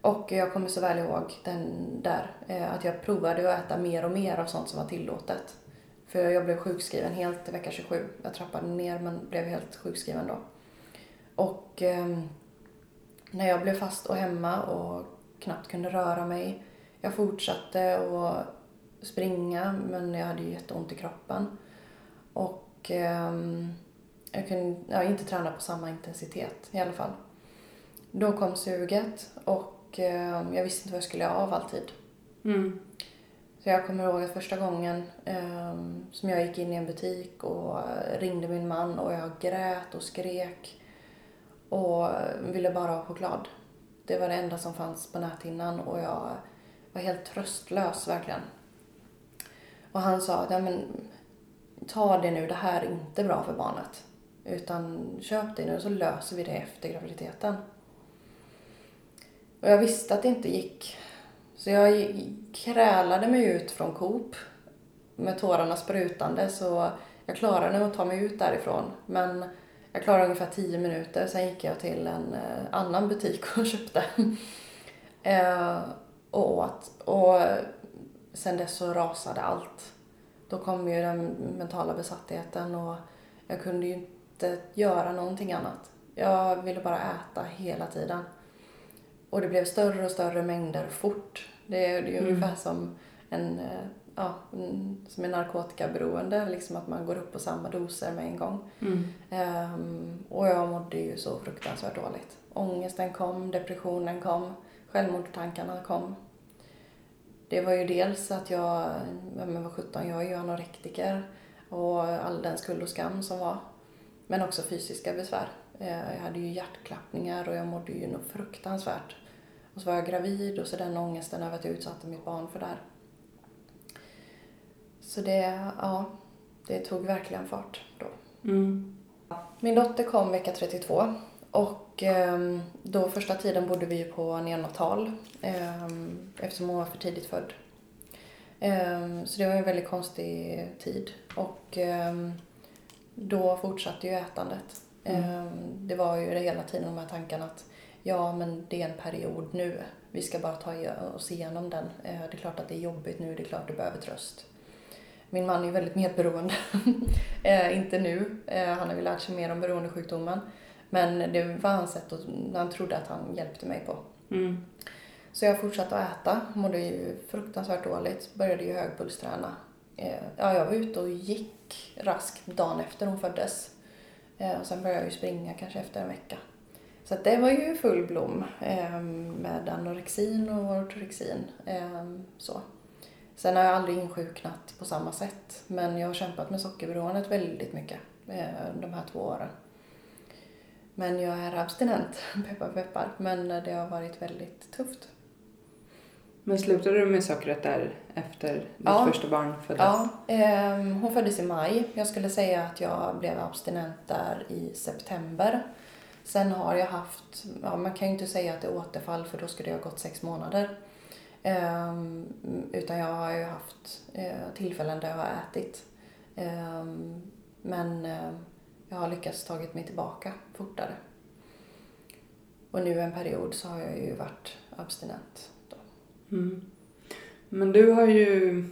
B: Och jag kommer så väl ihåg den där, eh, att jag provade att äta mer och mer av sånt som var tillåtet. För jag blev sjukskriven helt vecka 27. Jag trappade ner men blev helt sjukskriven då. Och eh, när jag blev fast och hemma och knappt kunde röra mig. Jag fortsatte att springa men jag hade ju jätteont i kroppen. Och eh, jag kunde ja, inte träna på samma intensitet i alla fall. Då kom suget och eh, jag visste inte vad jag skulle göra av alltid. Mm. Så jag kommer ihåg att första gången eh, som jag gick in i en butik och ringde min man och jag grät och skrek och ville bara ha choklad. Det var det enda som fanns på näthinnan och jag var helt tröstlös verkligen. Och han sa att ja, men, ta det nu, det här är inte bra för barnet. Utan köp det nu så löser vi det efter graviditeten. Och jag visste att det inte gick. Så jag krälade mig ut från Coop med tårarna sprutande så jag klarade nog att ta mig ut därifrån. Men jag klarade ungefär tio minuter, sen gick jag till en eh, annan butik och köpte. eh, och åt. Och sen dess så rasade allt. Då kom ju den mentala besattheten och jag kunde ju inte göra någonting annat. Jag ville bara äta hela tiden. Och det blev större och större mängder fort. Det är, det är mm. ungefär som en, eh, ja, som en narkotikaberoende, liksom att man går upp på samma doser med en gång. Mm. Um, och jag mådde ju så fruktansvärt dåligt. Ångesten kom, depressionen kom, självmordstankarna kom. Det var ju dels att jag, jag var 17, jag är ju anorektiker och all den skuld och skam som var. Men också fysiska besvär. Eh, jag hade ju hjärtklappningar och jag mådde ju nog fruktansvärt. Och så var jag gravid och så den ångesten över att jag utsatte mitt barn för det här. Så det, ja, det tog verkligen fart då. Mm. Min dotter kom vecka 32 och eh, då första tiden bodde vi på neonatal eh, eftersom hon var för tidigt född. Eh, så det var en väldigt konstig tid och ehm, då fortsatte ju ätandet. Mm. Ehm, det var ju hela tiden de här tankarna att ja men det är en period nu. Vi ska bara ta oss igenom den. Det är klart att det är jobbigt nu, det är klart du behöver tröst. Min man är väldigt medberoende. eh, inte nu. Eh, han har ju lärt sig mer om beroendesjukdomen. Men det var hans sätt att han trodde att han hjälpte mig på.
A: Mm.
B: Så jag fortsatte att äta, mådde ju fruktansvärt dåligt, började ju högpulsträna. Eh, ja, jag var ute och gick raskt dagen efter hon föddes. Eh, och sen började jag ju springa kanske efter en vecka. Så det var ju full blom eh, med anorexin och ortorexin. Eh, så. Sen har jag aldrig insjuknat på samma sätt, men jag har kämpat med sockerberoendet väldigt mycket eh, de här två åren. Men jag är abstinent, peppar peppar, men det har varit väldigt tufft.
A: Men slutade du med sockret där efter ditt
B: Ja.
A: första barn föddes?
B: Ja, ehm, hon föddes i maj. Jag skulle säga att jag blev abstinent där i september. Sen har jag haft, ja, man kan ju inte säga att det är återfall för då skulle det ha gått sex månader. Ehm, utan jag har ju haft eh, tillfällen där jag har ätit. Ehm, men eh, jag har lyckats tagit mig tillbaka fortare. Och nu en period så har jag ju varit abstinent.
A: Mm. Men du har ju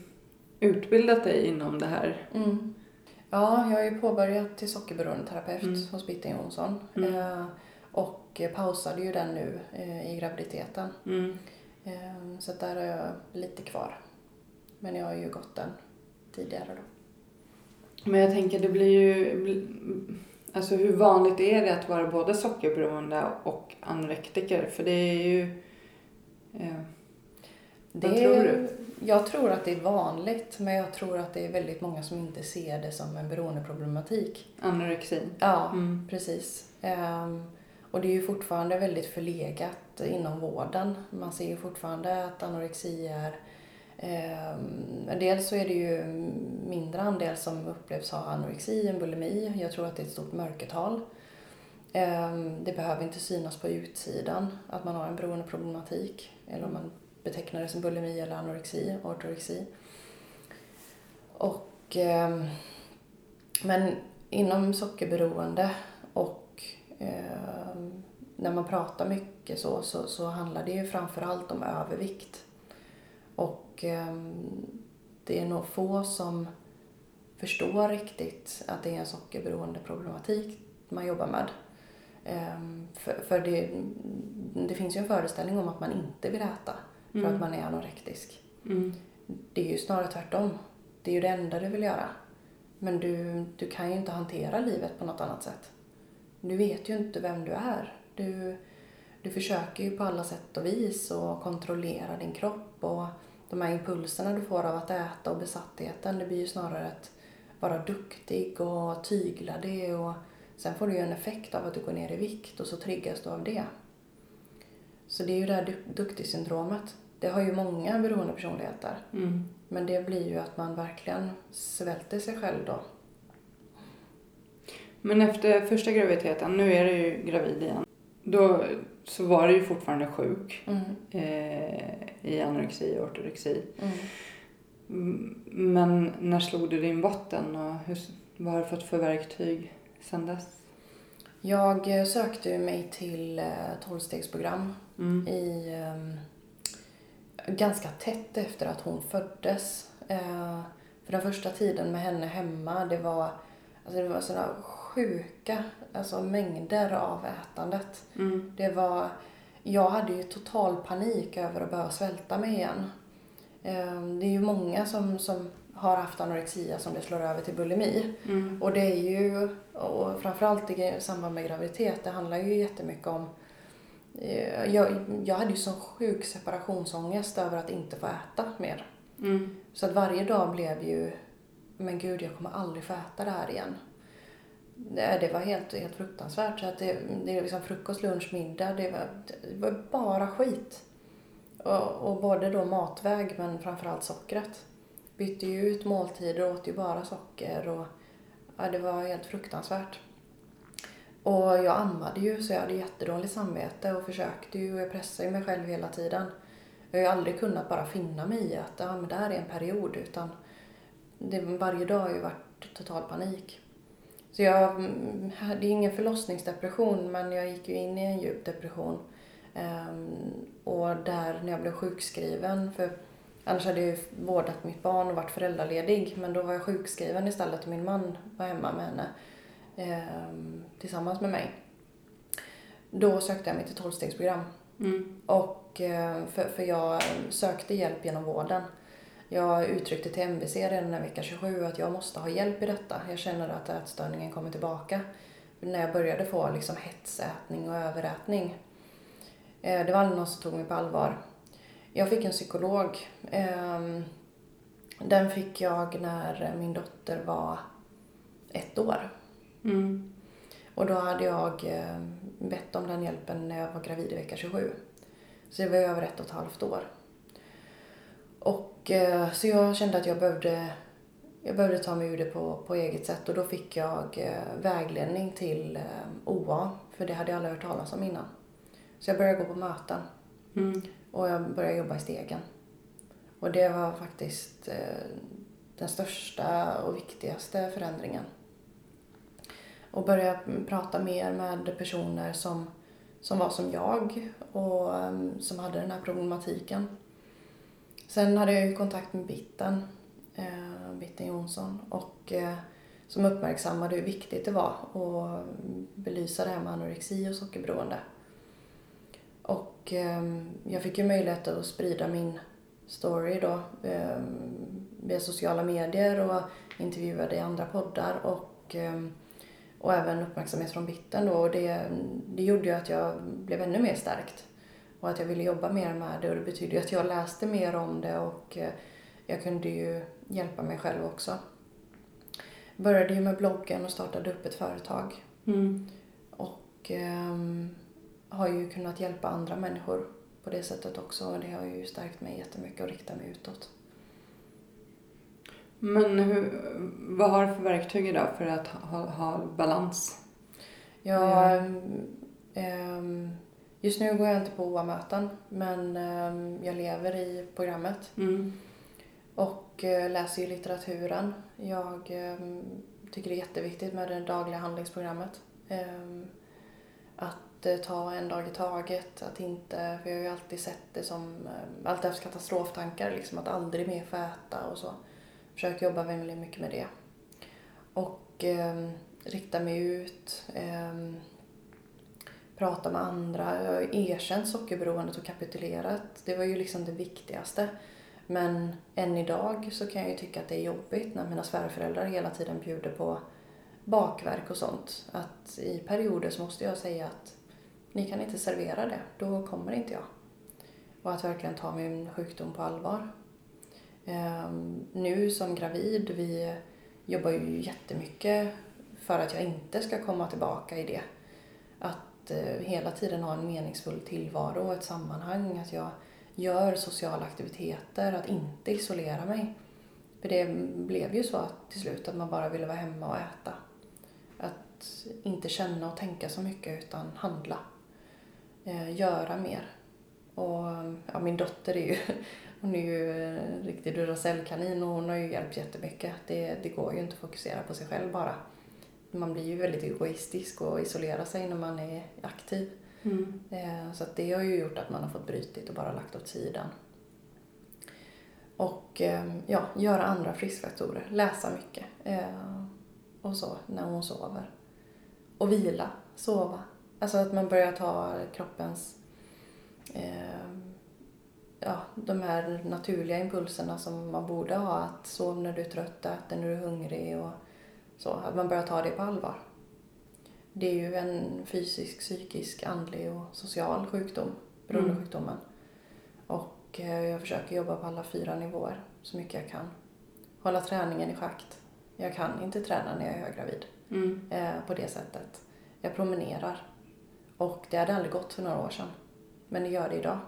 A: utbildat dig inom det här.
B: Mm. Ja, jag har ju påbörjat till sockerberoendeterapeut
A: Mm.
B: hos Bitte Jonsson.
A: Mm.
B: Eh, och pausade ju den nu eh, i graviditeten.
A: Mm.
B: Eh, så där har jag lite kvar. Men jag har ju gått den tidigare då.
A: Men jag tänker det blir ju... Alltså hur vanligt är det att vara både sockerberoende och anorektiker? För det är ju... Eh, Vad
B: Det,
A: tror du?
B: Jag tror att det är vanligt, men jag tror att det är väldigt många som inte ser det som en beroendeproblematik.
A: anorexi.
B: Ja,
A: Mm.
B: precis. Ehm, och det är ju fortfarande väldigt förlegat inom vården. Man ser ju fortfarande att anorexi är... eh, dels så är det ju mindre andel som upplevs ha anorexi än bulimi. Jag tror att det är ett stort mörkertal. Eh, det behöver inte synas på utsidan att man har en beroendeproblematik. Eller om man betecknar det som bulimi eller anorexi, ortorexi. Och... eh, men inom sockerberoende och eh, när man pratar mycket så, så, så handlar det ju framför allt om övervikt. Och eh, det är nog få som förstår riktigt att det är en sockerberoende problematik man jobbar med. Eh, för för det, det finns ju en föreställning om att man inte vill äta för
A: Mm.
B: att man är anorektisk.
A: Mm.
B: Det är ju snarare tvärtom. Det är ju det enda du vill göra. Men du, du kan ju inte hantera livet på något annat sätt. Du vet ju inte vem du är. Du, du försöker ju på alla sätt och vis att kontrollera din kropp och de här impulserna du får av att äta och besattheten, det blir ju snarare att vara duktig och tygla det och sen får du ju en effekt av att du går ner i vikt och så triggas du av det. Så det är ju det här du- duktig-syndromet. Det har ju många beroende personligheter.
A: Mm.
B: Men det blir ju att man verkligen svälter sig själv då.
A: Men efter första graviditeten, nu är du ju gravid igen. Då så var du ju fortfarande sjuk
B: Mm.
A: eh, i anorexi och ortorexi.
B: Mm.
A: Mm, Men när slog du din botten och hur, vad har du fått för verktyg sedan dess?
B: Jag eh, sökte mig till eh, 12-stegsprogram
A: Mm.
B: i ehm, ganska tätt efter att hon föddes. Eh, för den första tiden med henne hemma, det var, alltså det var sådana sjuka alltså mängder av ätandet.
A: Mm.
B: Det var, jag hade ju total panik över att behöva svälta mig igen. Ehm, Det är ju många som, som har haft anorexia som det slår över till bulimi.
A: Mm.
B: Och det är ju, och framförallt i samband med graviditet, det handlar ju jättemycket om eh, jag, jag hade ju sån sjuk separationsångest över att inte få äta mer.
A: Mm.
B: Så att varje dag blev ju, men gud jag kommer aldrig få äta det här igen. Det, det var helt, helt fruktansvärt. Så att det, det är liksom frukost, lunch, middag. Det var, det var bara skit. Och, och både då matväg men framförallt sockret. Bytte ju ut måltider och åt ju bara socker. Och, ja, det var helt fruktansvärt. Och jag ammade ju så jag hade jättedåligt samvete och försökte ju, jag pressade ju mig själv hela tiden. Jag har ju aldrig kunnat bara finna mig i att ja, men det här är en period utan det, varje dag har ju varit total panik. Så jag mm, hade ingen förlossningsdepression men jag gick ju in i en djup depression. Ehm, och där när jag blev sjukskriven, för Annars hade jag ju vårdat mitt barn och varit föräldraledig. Men då var jag sjukskriven istället och min man var hemma med henne eh, tillsammans med mig. Då sökte jag mig till tolvstegsprogram.
A: Mm.
B: Och eh, för, för jag sökte hjälp genom vården. Jag uttryckte till MVC redan i vecka 27 att jag måste ha hjälp i detta. Jag känner att ätstörningen kommer tillbaka. När jag började få liksom hetsätning och överätning. Eh, Det var aldrig någon som tog mig på allvar. Jag fick en psykolog. Ehm, Den fick jag när min dotter var ett år.
A: Mm.
B: Och då hade jag eh, bett om den hjälpen när jag var gravid i vecka 27. Så det var över ett och ett halvt år. Och eh, så jag kände att jag behövde, jag behövde ta mig ur det på, på eget sätt och då fick jag eh, vägledning till eh, OA, för det hade jag aldrig hört talas om innan. Så jag började gå på möten
A: Mm.
B: och jag började jobba i stegen. Och det var faktiskt den största och viktigaste förändringen. Och börja prata mer med personer som, som var som jag och som hade den här problematiken. Sen hade jag ju kontakt med Bitten, eh, Bitten Jonsson, och eh, som uppmärksammade hur viktigt det var att belysa det här med anorexi och sockerberoende. Och eh, jag fick ju möjlighet att sprida min story då eh, via sociala medier och intervjuade i andra poddar och, eh, och även uppmärksamhet från Bitten då och det, det gjorde ju att jag blev ännu mer stärkt och att jag ville jobba mer med det och det betyder ju att jag läste mer om det och eh, jag kunde ju hjälpa mig själv också. Började ju med bloggen och startade upp ett företag
A: Mm.
B: och ehm, har ju kunnat hjälpa andra människor på det sättet också och det har ju stärkt mig jättemycket och riktat mig utåt.
A: Men hur, vad har du för verktyg idag för att ha, ha balans?
B: Jag, ehm, just nu går jag inte på OA-möten men ehm, jag lever i programmet
A: Mm.
B: och eh, läser ju litteraturen. Jag ehm, tycker det är jätteviktigt med det dagliga handlingsprogrammet. Ehm, att eh, ta en dag i taget, att inte, för jag har ju alltid sett det som, alltid haft katastroftankar liksom, att aldrig mer få äta och så. Försöker jobba väldigt mycket med det. Och rikta mig ut, prata med andra. Jag har erkänt sockerberoendet och kapitulerat. Det var ju liksom det viktigaste. Men än idag så kan jag ju tycka att det är jobbigt när mina svärföräldrar hela tiden bjuder på bakverk och sånt. Att i perioder så måste jag säga att ni kan inte servera det, då kommer inte jag. Och att verkligen ta min sjukdom på allvar. Ehm, nu som gravid, vi jobbar ju jättemycket för att jag inte ska komma tillbaka i det. Att att eh, hela tiden ha en meningsfull tillvaro och ett sammanhang. Att jag gör sociala aktiviteter, att inte isolera mig. För det blev ju så att till slut att man bara ville vara hemma och äta. Att inte känna och tänka så mycket utan handla. Eh, göra mer. Och ja, min dotter är ju, hon är ju en riktig Duracellkanin och hon har ju hjälpt jättemycket. Det, det går ju inte att fokusera på sig själv bara. Man blir ju väldigt egoistisk och isolerar sig när man är aktiv.
A: Mm.
B: Eh, Så det har ju gjort att man har fått brytit och bara lagt åt sidan. Och eh, ja, göra andra friskfaktorer, läsa mycket eh, och så när hon sover. Och vila, sova. Alltså att man börjar ta kroppens, ja, de här naturliga impulserna som man borde ha. Att sov när du är trött, ät när du är hungrig och så. Att man börjar ta det på allvar. Det är ju en fysisk, psykisk, andlig och social sjukdom, beroendesjukdomen. Och eh, jag försöker jobba på alla fyra nivåer så mycket jag kan. Hålla träningen i schakt. Jag kan inte träna när jag är höggravid
A: Mm.
B: eh, på det sättet. Jag promenerar. Och det hade aldrig gått för några år sedan. Men det gör det idag.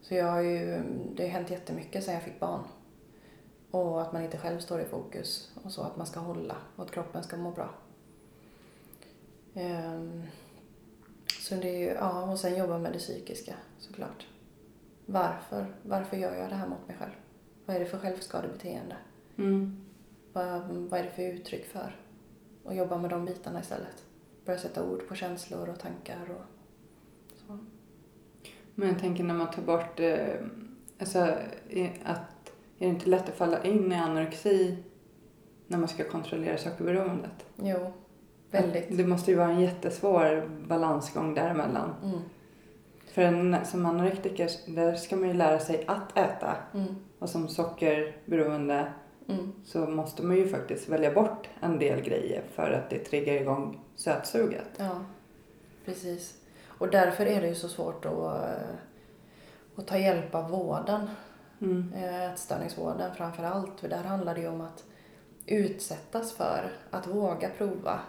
B: Så jag har ju, det har hänt jättemycket sedan jag fick barn. Och att man inte själv står i fokus. Och så att man ska hålla och att kroppen ska må bra. Ehm, så det är ju, ja, och sen jobba med det psykiska såklart. Varför? Varför gör jag det här mot mig själv? Vad är det för självskadebeteende?
A: Mm.
B: Vad, vad är det för uttryck för? Och jobba med de bitarna istället. Börja sätta ord på känslor och tankar och så.
A: Men jag tänker när man tar bort eh, alltså, att, är det inte lätt att falla in i anorexi när man ska kontrollera sockerberoendet?
B: Jo, väldigt.
A: Det måste ju vara en jättesvår balansgång däremellan.
B: Mm.
A: För en, som anorektiker, där ska man ju lära sig att äta.
B: Mm.
A: Och som sockerberoende
B: Mm.
A: så måste man ju faktiskt välja bort en del grejer för att det triggar igång sötsuget.
B: Ja, precis. Och därför är det ju så svårt att, eh, att ta hjälp av vården.
A: Mm.
B: eh, ätstörningsvården framför allt. För där handlar det ju om att utsättas för, att våga prova.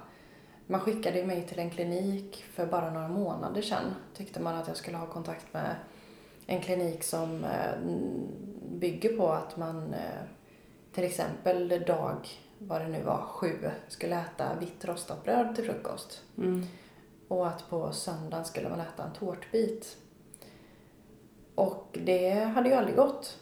B: Man skickade mig till en klinik för bara några månader sedan. Tyckte man att jag skulle ha kontakt med en klinik som eh, bygger på att man eh, till exempel dag, vad det nu var, sju, skulle äta vitt rostat bröd till frukost.
A: Mm.
B: Och att på söndagen skulle man äta en tårtbit. Och det hade ju aldrig gått.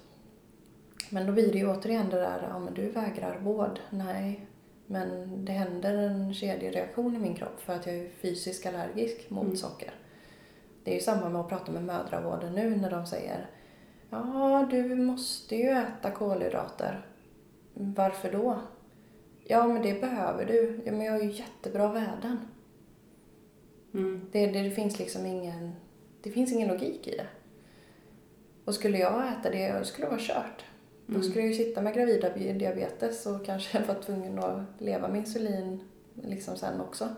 B: Men då blir det ju återigen det där, ja men du vägrar vård. Nej, men det händer en kedjereaktion i min kropp för att jag är fysiskt allergisk mot
A: Mm.
B: socker. Det är ju samma med att prata med mödravården nu när de säger Ja, du måste ju äta kolhydrater. Varför då? Ja, men det behöver du. Ja, men jag har ju jättebra värden.
A: Mm.
B: Det, det, det finns liksom ingen, det finns ingen logik i det. Och skulle jag äta det, skulle det vara kört. Då
A: Mm.
B: skulle jag ju sitta med gravida diabetes och kanske vara tvungen att leva med insulin liksom sen också.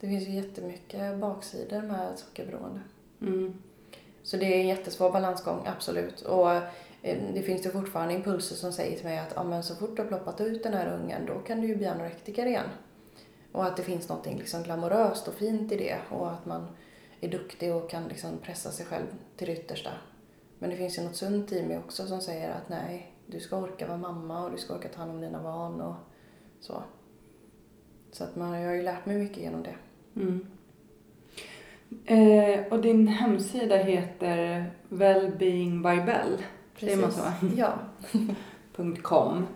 B: Det finns ju jättemycket baksidor med sockerberoende.
A: Mm.
B: Så det är en jättesvår balansgång, absolut. Och eh, det finns ju fortfarande impulser som säger till mig att ah, men så fort du har ploppat ut den här ungen då kan du ju bli anorektiker igen. Och att det finns något liksom glamoröst och fint i det och att man är duktig och kan liksom pressa sig själv till det yttersta. Men det finns ju något sunt i mig också som säger att nej, du ska orka vara mamma och du ska orka ta hand om dina barn och så. Så att man, jag har ju lärt mig mycket genom det.
A: Mm. Eh, och din hemsida heter Wellbeing by Bell. Säger man så?
B: Ja.
A: .com.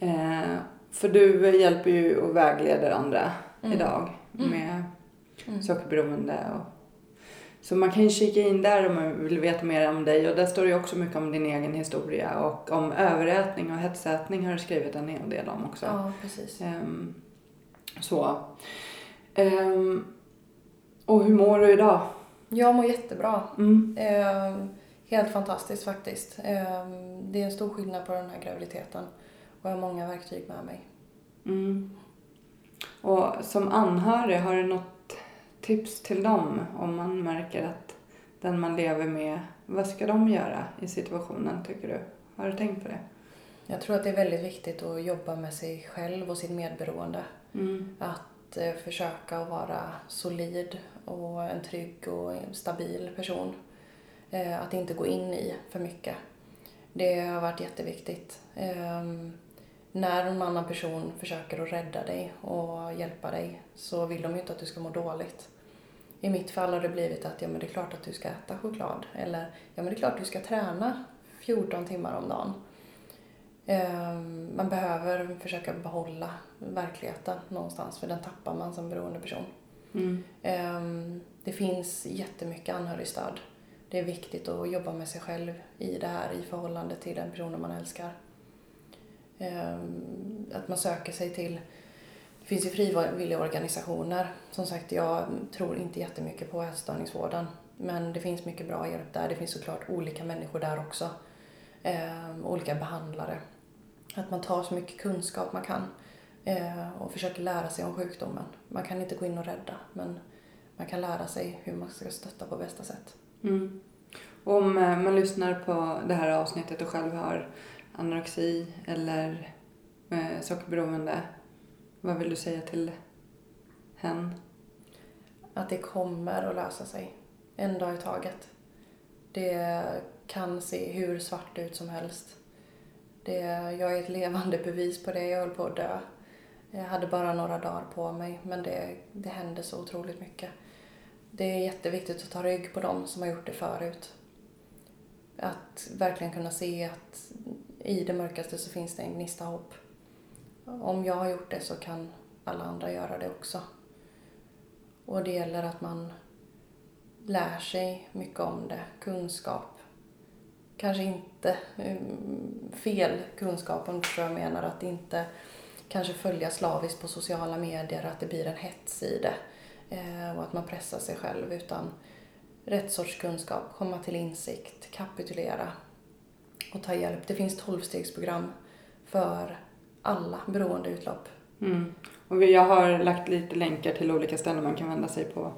A: Eh, för du hjälper ju och vägleder andra
B: Mm.
A: idag
B: Mm.
A: med
B: Mm.
A: sockerberoende. Och, så man kan ju kika in där om man vill veta mer om dig. Och där står det ju också mycket om din egen historia. Och om överätning och hetsätning har du skrivit en hel del om också.
B: Ja, precis.
A: Ehm, så. Ehm, och hur mår du idag?
B: Jag mår jättebra.
A: Mm.
B: Eh, helt fantastiskt faktiskt. Det är en stor skillnad på den här graviditeten. Och jag har många verktyg med mig.
A: Mm. Och som anhörig, har du något tips till dem om man märker att den man lever med, vad ska de göra i situationen tycker du? Har du tänkt på det?
B: Jag tror att det är väldigt viktigt att jobba med sig själv och sitt medberoende.
A: Mm.
B: Att eh, försöka att vara solid och en trygg och stabil person. Eh, att inte gå in i för mycket. Det har varit jätteviktigt. Ehm, när en annan person försöker att rädda dig och hjälpa dig så vill de ju inte att du ska må dåligt. I mitt fall har det blivit att ja, men det är klart att du ska äta choklad. Eller ja, men det är klart att du ska träna 14 timmar om dagen. Ehm, Man behöver försöka behålla verkligheten någonstans för den tappar man som beroende person.
A: Mm.
B: Ehm, Det finns jättemycket anhörigstöd. Det är viktigt att jobba med sig själv i det här i förhållande till den personen man älskar. Ehm, att man söker sig till det finns ju frivilliga organisationer. Som sagt, jag tror inte jättemycket på ätstörningsvården. Men det finns mycket bra hjälp där. Det finns såklart olika människor där också. Ehm, olika behandlare. Att man tar så mycket kunskap man kan eh, och försöker lära sig om sjukdomen. Man kan inte gå in och rädda, men man kan lära sig hur man ska stötta på bästa sätt.
A: Mm. Och om eh, man lyssnar på det här avsnittet och själv har anorexi eller eh, sockerberoende, vad vill du säga till hen?
B: Att det kommer att lösa sig. En dag i taget. Det kan se hur svart ut som helst. Det, jag är ett levande bevis på det. Jag höll på att dö. Jag hade bara några dagar på mig, men det, det hände så otroligt mycket. Det är jätteviktigt att ta rygg på dem som har gjort det förut. Att verkligen kunna se att i det mörkaste så finns det en gnista hopp. Om jag har gjort det så kan alla andra göra det också. Och det gäller att man lär sig mycket om det, kunskap. kanske inte mm, fel kunskap om du förstår jag menar. Att inte kanske följa slaviskt på sociala medier, att det blir en hets i det. Eh, och att man pressar sig själv. Utan rätt sorts kunskap, komma till insikt, kapitulera och ta hjälp. Det finns tolvstegsprogram för alla beroendeutlopp.
A: Mm. Och jag har lagt lite länkar till olika ställen man kan vända sig på,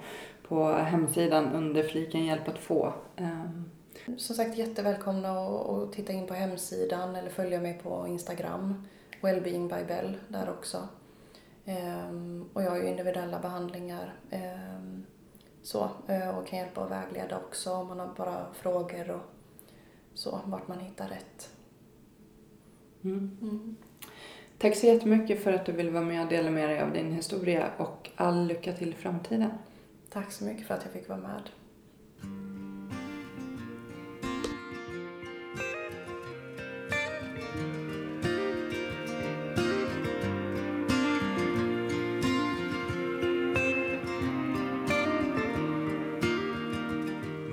A: på hemsidan under fliken hjälp att få. Um.
B: Som sagt jättevälkomna att titta in på hemsidan eller följa mig på Instagram. Wellbeing by Bell där också. Um, och jag har ju individuella behandlingar um, så, uh, och kan hjälpa och vägleda också om man har bara frågor och så, vart man hittar rätt.
A: Mm. Mm. Tack så jättemycket för att du ville vara med och dela med dig av din historia och all lycka till i framtiden.
B: Tack så mycket för att jag fick vara med.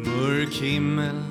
C: Mörk himmel,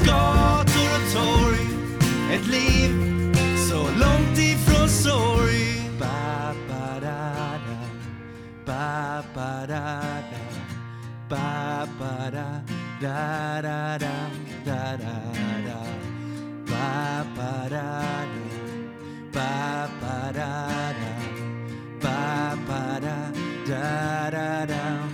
C: Och torg, ett liv så långt ifrån sorg. Ba, ba, da, da. Ba, ba, da, da. Ba, ba, da, da, da, da, da, da, da. Ba, ba, da, da. Ba, ba, da, da. Ba, ba, da, da, da, da,